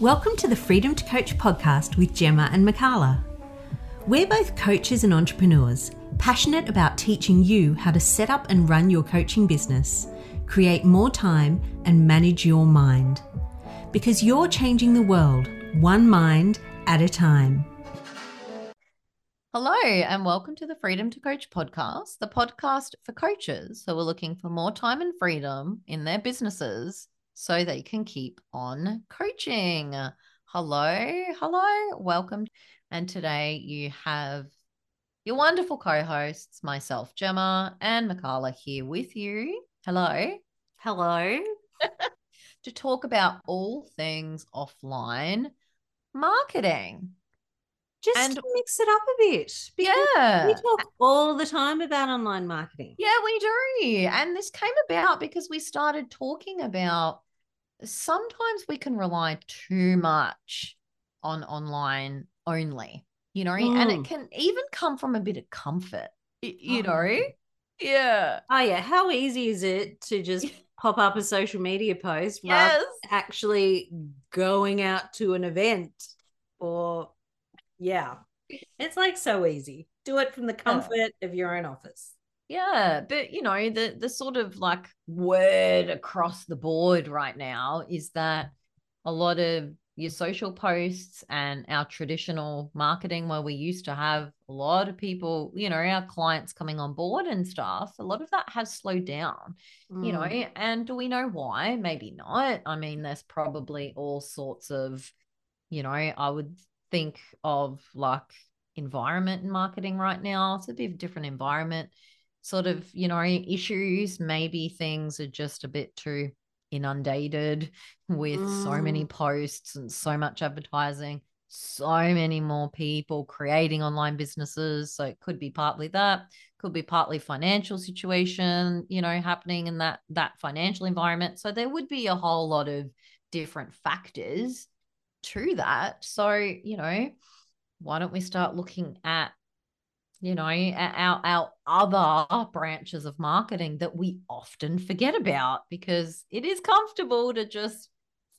Welcome to the Freedom to Coach podcast with Gemma and Mikala. We're both coaches and entrepreneurs, passionate about teaching you how to set up and run your coaching business, create more time, and manage your mind. Because you're changing the world, one mind at a time. Hello, and welcome to the Freedom to Coach podcast, the podcast for coaches who are looking for more time and freedom in their businesses so they can keep on coaching. Hello, hello, welcome. And today you have your wonderful co hosts, myself, Gemma, and Mikala here with you. Hello. Hello. to talk about all things offline marketing just and, to mix it up a bit. Yeah. We talk all the time about online marketing. Yeah, we do. And this came about because we started talking about sometimes we can rely too much on online only, you know, mm. and it mm. can even come from a bit of comfort, you oh. know? Yeah. Oh, yeah. How easy is it to just pop up a social media post yes. actually going out to an event or yeah. It's like so easy. Do it from the comfort yeah. of your own office. Yeah, but you know, the the sort of like word across the board right now is that a lot of your social posts and our traditional marketing where we used to have a lot of people, you know, our clients coming on board and stuff, a lot of that has slowed down, mm. you know, mm. and do we know why? Maybe not. I mean, there's probably all sorts of, you know, I would think of like environment in marketing right now. It's a bit of a different environment, sort of, you know, issues. Maybe things are just a bit too inundated with mm. so many mm. posts and so much advertising, so many more people creating online businesses. So it could be partly that, could be partly financial situation, you know, happening in that that financial environment. So there would be a whole lot of different factors to that. So, you know, why don't we start looking at, you know, our, our other branches of marketing that we often forget about because it is comfortable to just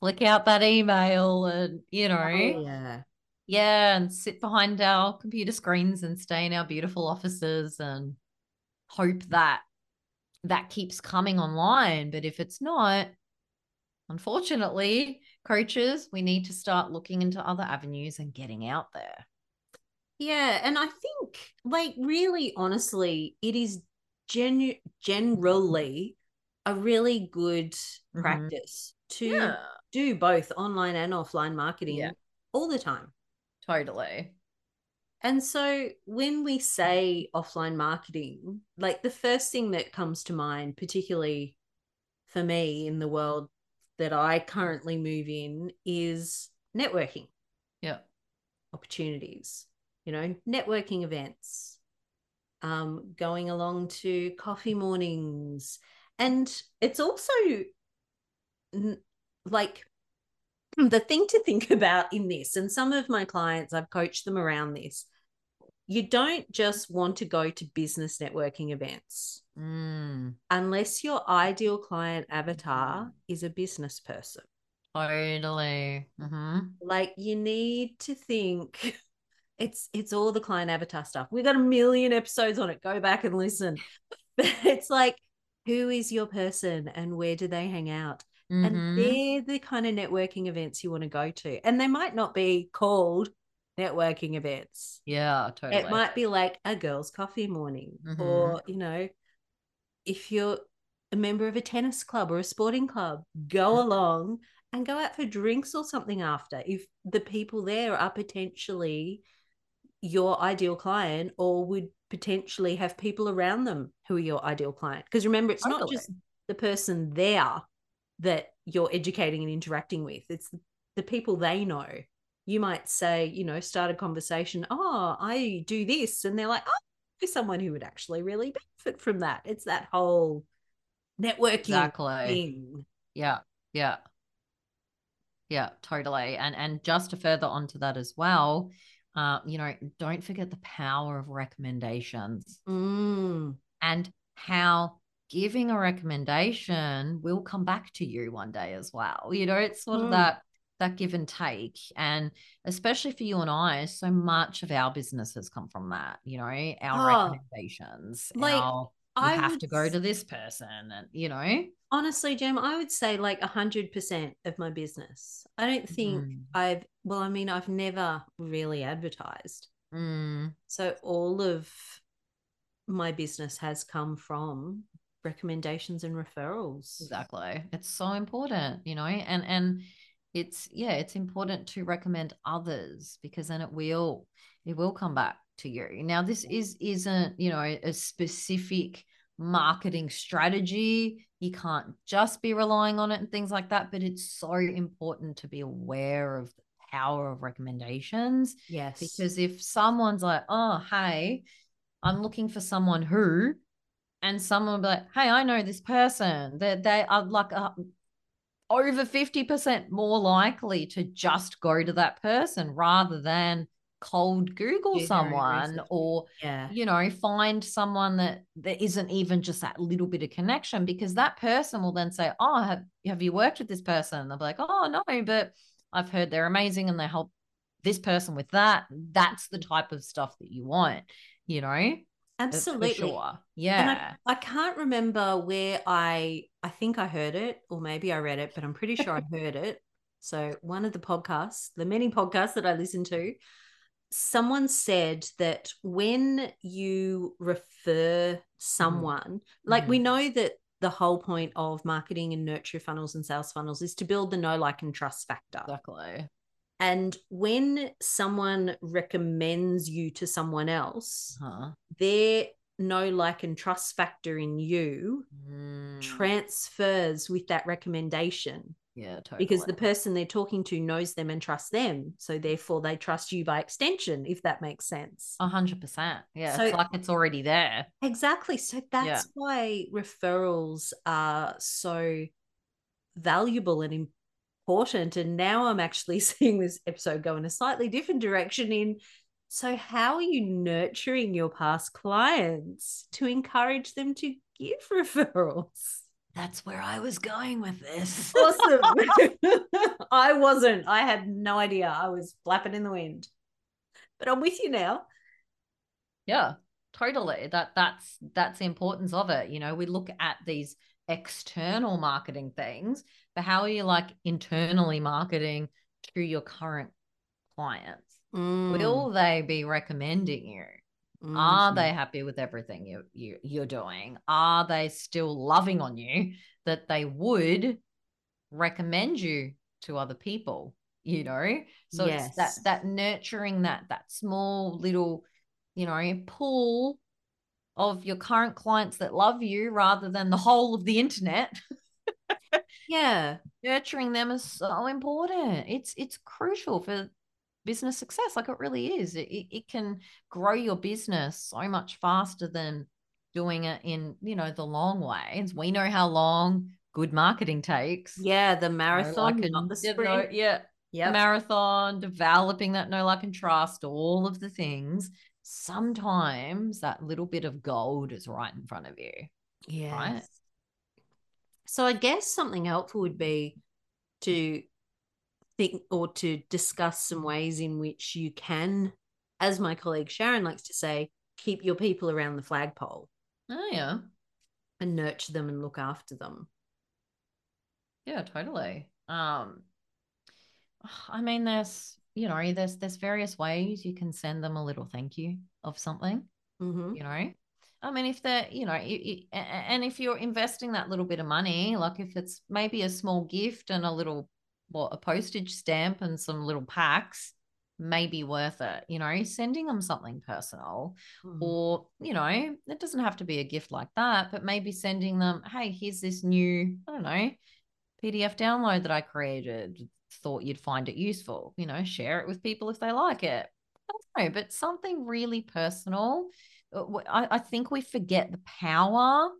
flick out that email and, you know, oh, yeah. Yeah, and sit behind our computer screens and stay in our beautiful offices and hope that that keeps coming online. But if it's not, unfortunately, coaches, we need to start looking into other avenues and getting out there. Yeah. And I think, like, really honestly, it is genu- generally a really good mm-hmm. practice to yeah. do both online and offline marketing yeah. all the time. Totally. And so when we say offline marketing, like the first thing that comes to mind, particularly for me in the world that I currently move in is networking. Yeah. Opportunities, you know, networking events, um, going along to coffee mornings. And it's also like the thing to think about in this, and some of my clients, I've coached them around this. You don't just want to go to business networking events Mm. Unless your ideal client avatar is a business person. Totally. Mm-hmm. Like you need to think it's it's all the client avatar stuff. We've got a million episodes on it. Go back and listen. But it's like, who is your person and where do they hang out? Mm-hmm. And they're the kind of networking events you want to go to. And they might not be called networking events. Yeah, totally. It might be like a girls' coffee morning mm-hmm. or, you know, if you're a member of a tennis club or a sporting club, go mm. along and go out for drinks or something after. If the people there are potentially your ideal client or would potentially have people around them who are your ideal client. Because remember, it's totally. not just the person there that you're educating and interacting with, it's the people they know. You might say, you know, start a conversation, oh, I do this. And they're like, oh, there's someone who would actually really benefit from that. It's that whole networking exactly. thing. Yeah. Yeah. Yeah, totally. And and just to further onto that as well, uh, you know, don't forget the power of recommendations mm. and how giving a recommendation will come back to you one day as well. You know, it's sort mm. of that that give and take and especially for you and i so much of our business has come from that you know our oh, recommendations like our, I have to go to this person and you know? Honestly Jem I would say like a hundred percent of my business. I don't think mm. I've well I mean I've never really advertised. Mm. so all of my business has come from recommendations and referrals. Exactly. It's so important you know and and it's yeah it's important to recommend others because then it will it will come back to you. Now this is isn't you know a specific marketing strategy. You can't just be relying on it and things like that but it's so important to be aware of the power of recommendations yes. because if someone's like oh hey i'm looking for someone who and someone will be like hey i know this person that they, they are like a, over 50% more likely to just go to that person rather than cold google yeah, someone or yeah. you know find someone that there isn't even just that little bit of connection because that person will then say oh have, have you worked with this person they'll be like oh no but i've heard they're amazing and they help this person with that that's the type of stuff that you want you know Absolutely. sure. Yeah. I, I, can't remember where I I think I heard it or maybe I read it, but I'm pretty sure I heard it. So one of the podcasts, the many podcasts that I listen to, someone said that when you refer someone, mm. like we know that the whole point of marketing and nurture funnels and sales funnels is to build the know, like, and trust factor. Exactly. And when someone recommends you to someone else, huh. their know, like, and trust factor in you mm. transfers with that recommendation. Yeah, totally. Because the person they're talking to knows them and trusts them. So therefore they trust you by extension, if that makes sense. A hundred percent. Yeah. So, it's like it's already there. Exactly. So that's yeah. why referrals are so valuable and important. And now I'm actually seeing this episode go in a slightly different direction in so how are you nurturing your past clients to encourage them to give referrals? That's where I was going with this. Awesome. I wasn't. I had no idea. I was flapping in the wind. But I'm with you now. Yeah, totally. That that's that's the importance of it. You know, we look at these external marketing things, but how are you like internally marketing to your current clients? Mm. Will they be recommending you? Mm-hmm. Are they happy with everything you, you you're doing? Are they still loving on you that they would recommend you to other people? You know, so yes. it's that that nurturing that that small little, you know, pool of your current clients that love you rather than the whole of the internet. yeah. Nurturing them is so important. It's it's crucial for business success. Like it really is. It, it can grow your business so much faster than doing it in, you know, the long ways. We know how long good marketing takes. Yeah, the marathon, not the sprint. Know, yeah. Yeah. Marathon, developing that know like, and trust, all of the things sometimes that little bit of gold is right in front of you. Yeah. Right. So I guess something helpful would be to think or to discuss some ways in which you can, as my colleague Sharon likes to say, keep your people around the flagpole. Oh yeah. And nurture them and look after them. Yeah, totally. Um I mean there's you know, there's there's various ways you can send them a little thank you of something. Mm-hmm. You know, I mean, if they're, you know, it, it, and if you're investing that little bit of money, like if it's maybe a small gift and a little, what, a postage stamp and some little packs, may be worth it. You know, sending them something personal, mm-hmm. or you know, it doesn't have to be a gift like that, but maybe sending them, hey, here's this new, I don't know, PDF download that I created thought you'd find it useful. You know, share it with people if they like it. I don't know, but something really personal. Uh, I, I think we forget the power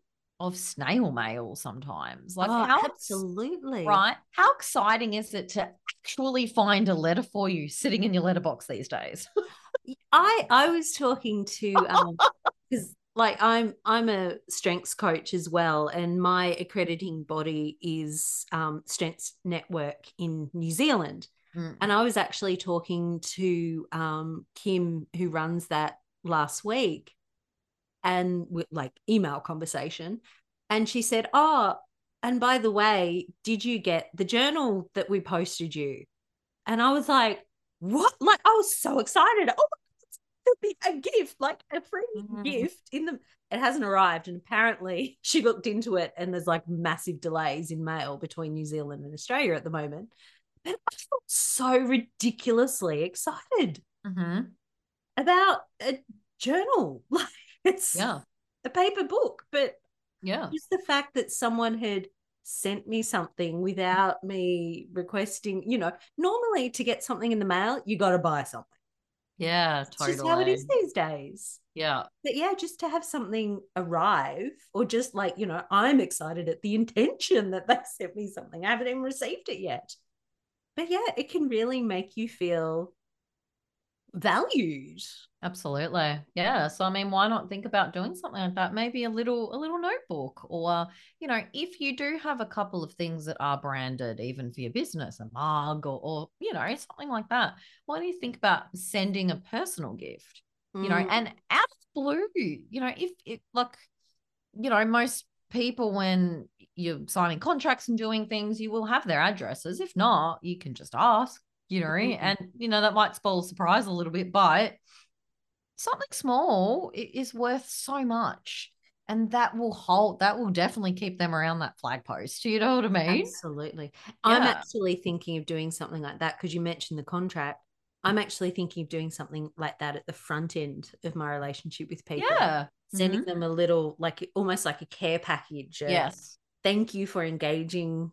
of snail mail sometimes. Like, oh, how absolutely right? How exciting is it to actually find a letter for you sitting in your letterbox these days? I I was talking to um because like i'm i'm a strengths coach as well and my accrediting body is um, strengths network in new zealand Mm. And I was actually talking to um, Kim, who runs that last week, and with like email conversation. And she said, Oh, and by the way, did you get the journal that we posted you? And I was like, What? Like, I was so excited. Oh, there'll be a gift, like a free mm-hmm. gift in the it hasn't arrived. And apparently she looked into it and there's like massive delays in mail between New Zealand and Australia at the moment. But I felt so ridiculously excited mm-hmm. about a journal. Like it's yeah. a paper book, but yeah, just the fact that someone had sent me something without me requesting, you know, normally to get something in the mail, you got to buy something. Yeah, totally. It's just how it is these days. Yeah. But yeah, just to have something arrive or just like, you know, I'm excited at the intention that they sent me something. I haven't even received it yet. But yeah, it can really make you feel valued. Absolutely. Yeah. So i mean why not think about doing something like that? Maybe a little a little notebook or you know if you do have a couple of things that are branded even for your business a mug or, or you know something like that why don't you think about sending a personal gift mm. you know mm. and out of blue you know if it like you know most people when you're signing contracts and doing things you will have their addresses. If not you can just ask you know, mm-hmm. and you know that might spoil the surprise a little bit, but something small is worth so much. And that will hold, that will definitely keep them around that flag post. You know what I mean? Absolutely. Yeah. I'm actually thinking of doing something like that because you mentioned the contract. I'm actually thinking of doing something like that at the front end of my relationship with people. Yeah. Sending mm-hmm. them a little, like almost like a care package. Yes. Thank you for engaging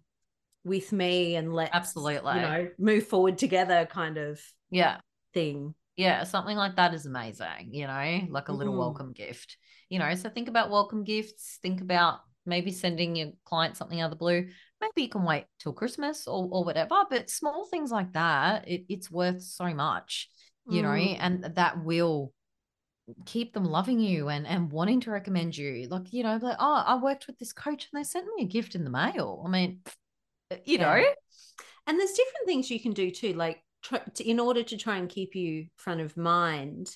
with me and let absolutely. you know move forward together kind of yeah. thing. Yeah something like that is amazing you know like a little mm. welcome gift you know so think about welcome gifts think about maybe sending your client something out of the blue. Maybe you can wait till christmas or, or whatever but small things like that it, it's worth so much you mm. know and that will keep them loving you and and wanting to recommend you. Like you know like oh i worked with this coach and they sent me a gift in the mail. I mean you know? Yeah. and there's different things you can do too like try, to, in order to try and keep you front of mind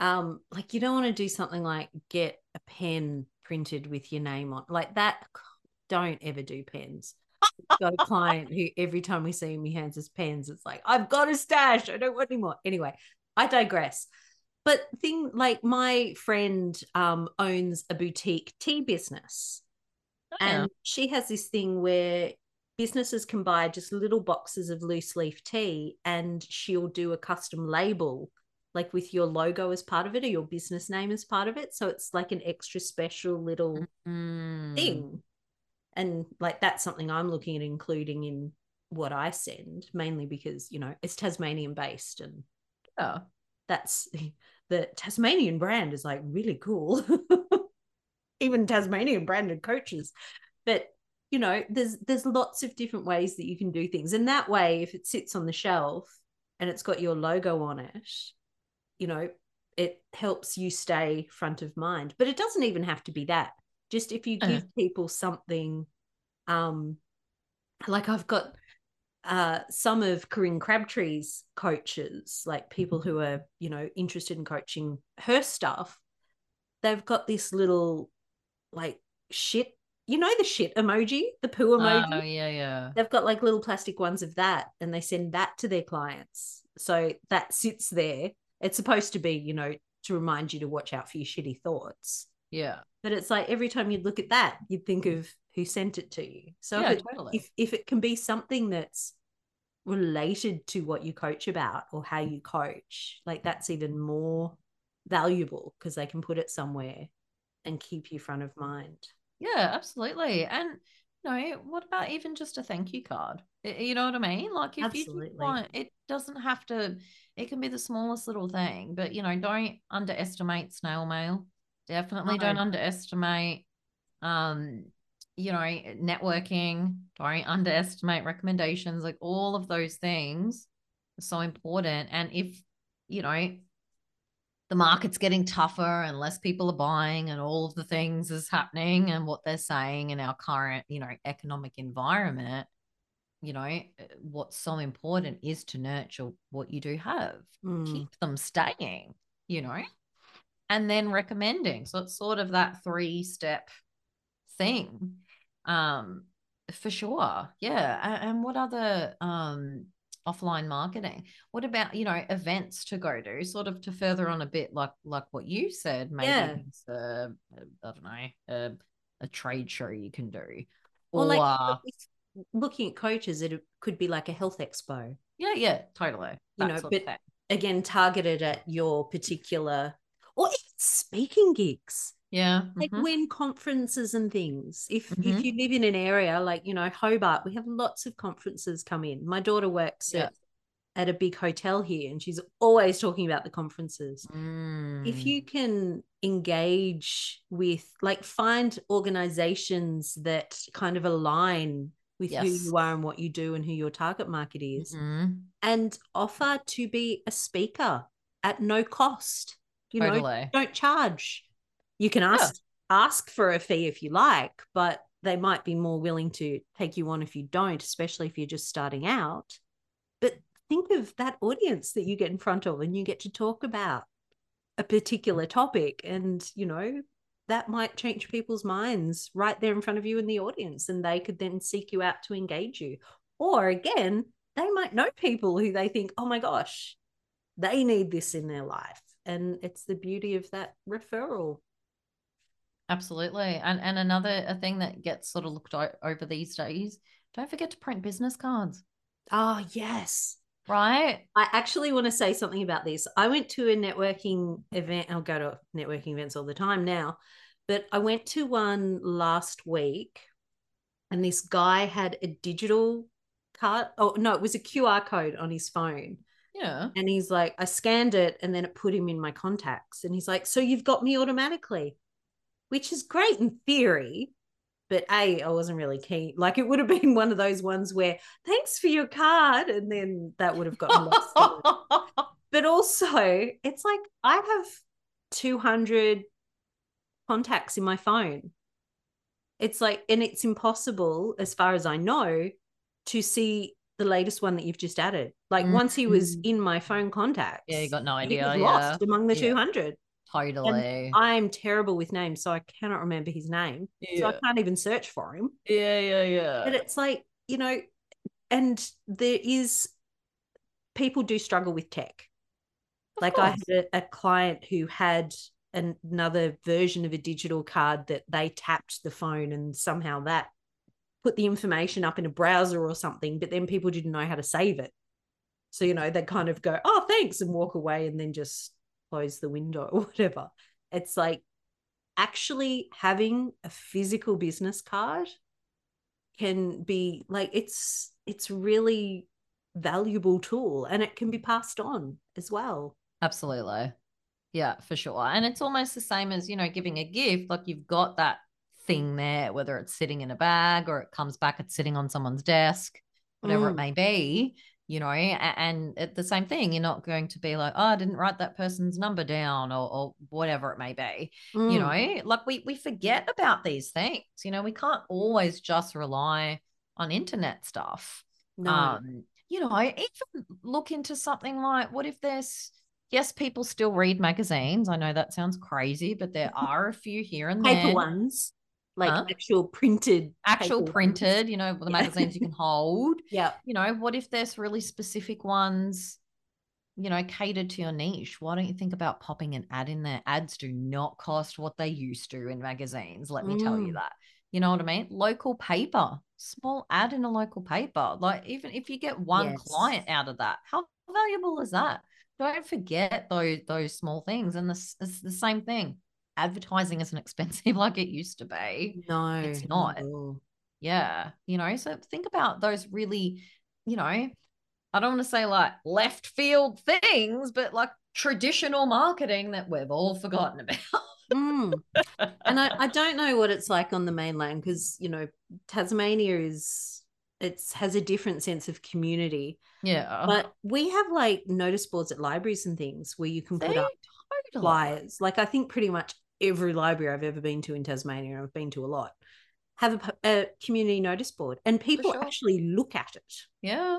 um like you don't want to do something like get a pen printed with your name on like that don't ever do pens. Got a client who every time we see him he hands us pens. It's like i've got a stash. I don't want any more. Anyway i digress. But thing like my friend um owns a boutique tea business. Oh, yeah. and she has this thing where businesses can buy just little boxes of loose leaf tea and she'll do a custom label like with your logo as part of it or your business name as part of it. So it's like an extra special little mm. thing and like that's something i'm looking at including in what i send mainly because you know it's tasmanian based and yeah. that's the tasmanian brand is like really cool. Even tasmanian branded coaches. But you know there's there's lots of different ways that you can do things. And that way if it sits on the shelf and it's got your logo on it you know it helps you stay front of mind. But it doesn't even have to be that. Just if you give uh. people something um like i've got uh some of corinne crabtree's coaches like people who are you know interested in coaching her stuff they've got this little like shit you know the shit emoji, the poo emoji. Oh yeah, yeah. They've got like little plastic ones of that, and they send that to their clients. So that sits there. It's supposed to be, you know, to remind you to watch out for your shitty thoughts. Yeah. But it's like every time you'd look at that, you'd think of who sent it to you. So yeah, if, it, totally. if if it can be something that's related to what you coach about or how you coach, like that's even more valuable because they can put it somewhere and keep you front of mind. Yeah, absolutely. And you know, what about even just a thank you card? You know what I mean? Like if absolutely. you want, it doesn't have to. It can be the smallest little thing, but you know, don't underestimate snail mail. Definitely don't underestimate. Um, you know, networking. Don't underestimate recommendations. Like all of those things are so important. And if you know the market's getting tougher and less people are buying and all of the things is happening and what they're saying in our current you know economic environment you know, eh, what's so important is to nurture what you do have, Mm. keep them staying, you know, and then recommending. So it's sort of that three step thing. Um, for sure. Yeah. A- And what other um offline marketing? What about, you know, events to go to, sort of to further on a bit like like what you said, maybe Yeah. it's a, a I don't know, a, a trade show you can do. Or Or like looking at coaches, it could be like a health expo. yeah, yeah, totally. You know, but again, targeted at your particular or speaking gigs. Yeah. like mhm. when conferences and things if Mhm. if you live in an area like you know hobart we have lots of conferences come in my daughter works Yeah. at, at a big hotel here and she's always talking about the conferences if Mm. you can engage with like find organizations that kind of align with who you are and what you do and who your target market is Mhm. and offer to be a speaker at no cost you know Totally. don't charge. You can ask ask for a fee if you like, but they might be more willing to take you on if you don't, especially if you're just starting out. But think of that audience that you get in front of and you get to talk about a particular topic and, you know, that might change people's minds right there in front of you in the audience and they could then seek you out to engage you. Or again, they might know people who they think, "Oh my gosh, they need this in their life." And it's the beauty of that referral. Absolutely. And and another a thing that gets sort of looked o- over these days, don't forget to print business cards, Oh, yes. right? I actually want to say something about this. I went to a networking event. I'll go to networking events all the time now, but I went to one last week and this guy had a digital card. Oh, no, it was a QR code on his phone. Yeah. And he's like, I scanned it and then it put him in my contacts. And he's like, So you've got me automatically, which is great in theory. But A, I wasn't really keen. Like it would have been one of those ones where thanks for your card. And then that would have gotten lost. but also, it's like I have 200 contacts in my phone. It's like, and it's impossible, as far as I know, to see the latest one that you've just added. Like once he was Mm. in my phone contacts, yeah, you got no he idea. was Yeah. lost among the Yeah. 200. Totally. I'm terrible with names, so I cannot remember his name. Yeah. So I can't even search for him. Yeah, yeah, yeah. But it's like, you know, and there is people do struggle with tech. Of like I had a, a client who had an- another version of a digital card that they tapped the phone and somehow that put the information up in a browser or something, but then people didn't know how to save it. So, you know, they kind of go, oh, thanks, and walk away and then just close the window or whatever. It's like actually having a physical business card can be like it's it's really valuable tool and it can be passed on as well. Absolutely. Yeah, for sure. And it's almost the same as, you know, giving a gift. Like you've got that thing there, whether it's sitting in a bag or it comes back, it's sitting on someone's desk, whatever it Mm. may be, you know, and the same thing. You're not going to be like, oh, I didn't write that person's number down or, or whatever it may be. You Mm. know, like we, we forget about these things. You know, we can't always just rely on internet stuff no. um you know even look into something like what if there's yes people still read magazines i know that sounds crazy but there are a few here and paper there ones, like Huh? actual printed, actual printed you know the Yeah. magazines you can hold Yeah. you know what if there's really specific ones you know catered to your niche why don't you think about popping an ad in there ads do not cost what they used to in magazines let me tell you Mm. that you know what i mean local paper small ad in a local paper like even if you get one Yes. client out of that how valuable is that don't forget those those small things and this it's the same thing advertising isn't expensive like it used to be No, It's not. all. yeah, you know, so think about those really, you know, I don't want to say like left field things, but like traditional marketing that we've all forgotten about. Mm. And I, I don't know what it's like on the mainland because you know Tasmania is it's has a different sense of community. yeah. But we have like notice boards at libraries and things where you can put up Totally. flyers. Like I think pretty much every library I've ever been to in Tasmania, I've been to a lot, have a, a community notice board and people sure. actually look at it. Yeah.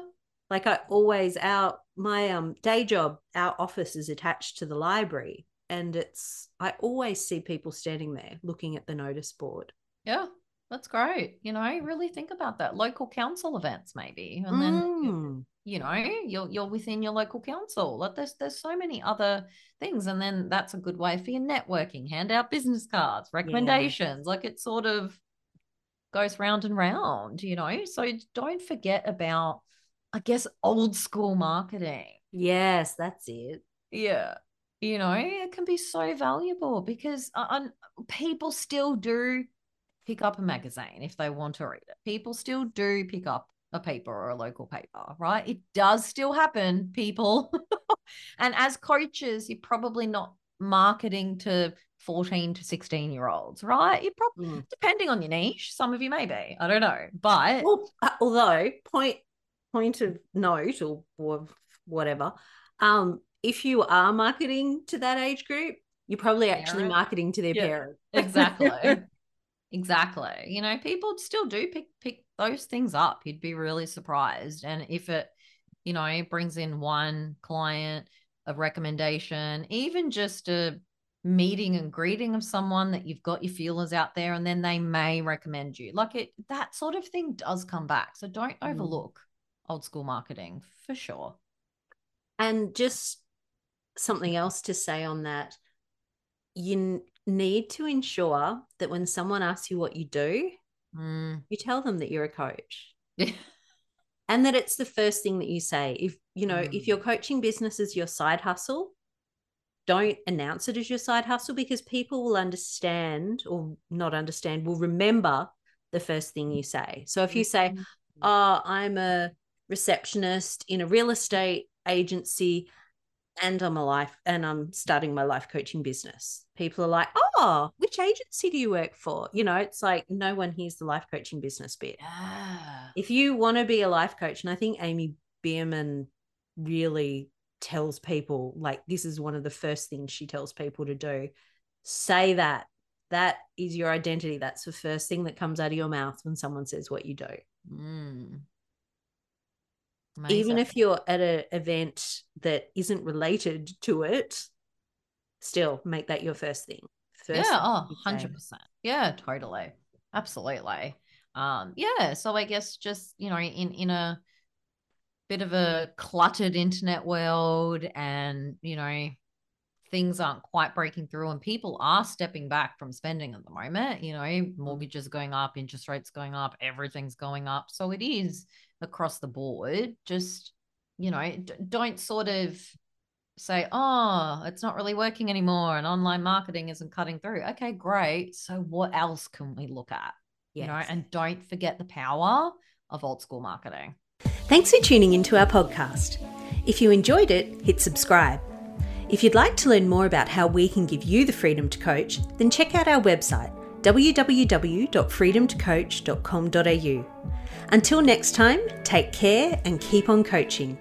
Like I always our my um day job, our office is attached to the library and it's I always see people standing there looking at the notice board. Yeah. That's great. You know, really think about that. Local council events, maybe, and then Mm. you know you're you're within your local council. Like there's there's so many other things, and then that's a good way for your networking. Hand out business cards, recommendations. Like it sort of goes round and round. You know, so don't forget about, I guess, old school marketing. Yes, that's it. Yeah. You know, it can be so valuable because uh, um, people still do pick up a magazine if they want to read it. People still do pick up a paper or a local paper, right? It does still happen, people. and as coaches, you're probably not marketing to 14 to 16 year olds, right? You probably, Mm. depending on your niche, some of you may be, I don't know. But Well, uh, although point point of note or, or whatever, um, if you are marketing to that age group, you're probably actually Parent. marketing to their Yeah, parent. exactly exactly you know people still do pick pick those things up you'd be really surprised and if it you know brings in one client a recommendation even just a meeting and greeting of someone that you've got your feelers out there and then they may recommend you like it that sort of thing does come back so don't Mm. overlook old school marketing for sure And just something else to say on that, you need to ensure that when someone asks you what you do, Mm. you tell them that you're a coach. And that it's the first thing that you say if you know if Mm. your coaching business is your side hustle don't announce it as your side hustle because people will understand or not understand will remember the first thing you say so if you say Mhm. oh i'm a receptionist in a real estate agency and i'm a life and i'm starting my life coaching business people are like oh which agency do you work for you know it's like no one hears the life coaching business bit if you want to be a life coach, and I think Amy Bierman really tells people like this is one of the first things she tells people to do. Say that. That is your identity. That's the first thing that comes out of your mouth when someone says what you do. Mm. Even if you're at an event that isn't related to it, still make that your first thing. First yeah oh thing you say. 100% yeah totally absolutely um yeah so i guess just you know in in a bit of a cluttered internet world and you know things aren't quite breaking through and people are stepping back from spending at the moment you know mortgages going up interest rates going up everything's going up so it is across the board just you know d- don't sort of say, oh, it's not really working anymore and online marketing isn't cutting through. Okay, great. So what else can we look at? You know, and don't forget the power of old school marketing. Thanks for tuning into our podcast. If you enjoyed it, hit subscribe. If you'd like to learn more about how we can give you the freedom to coach, then check out our website www.freedomtocoach.com.au. Until next time, take care and keep on coaching.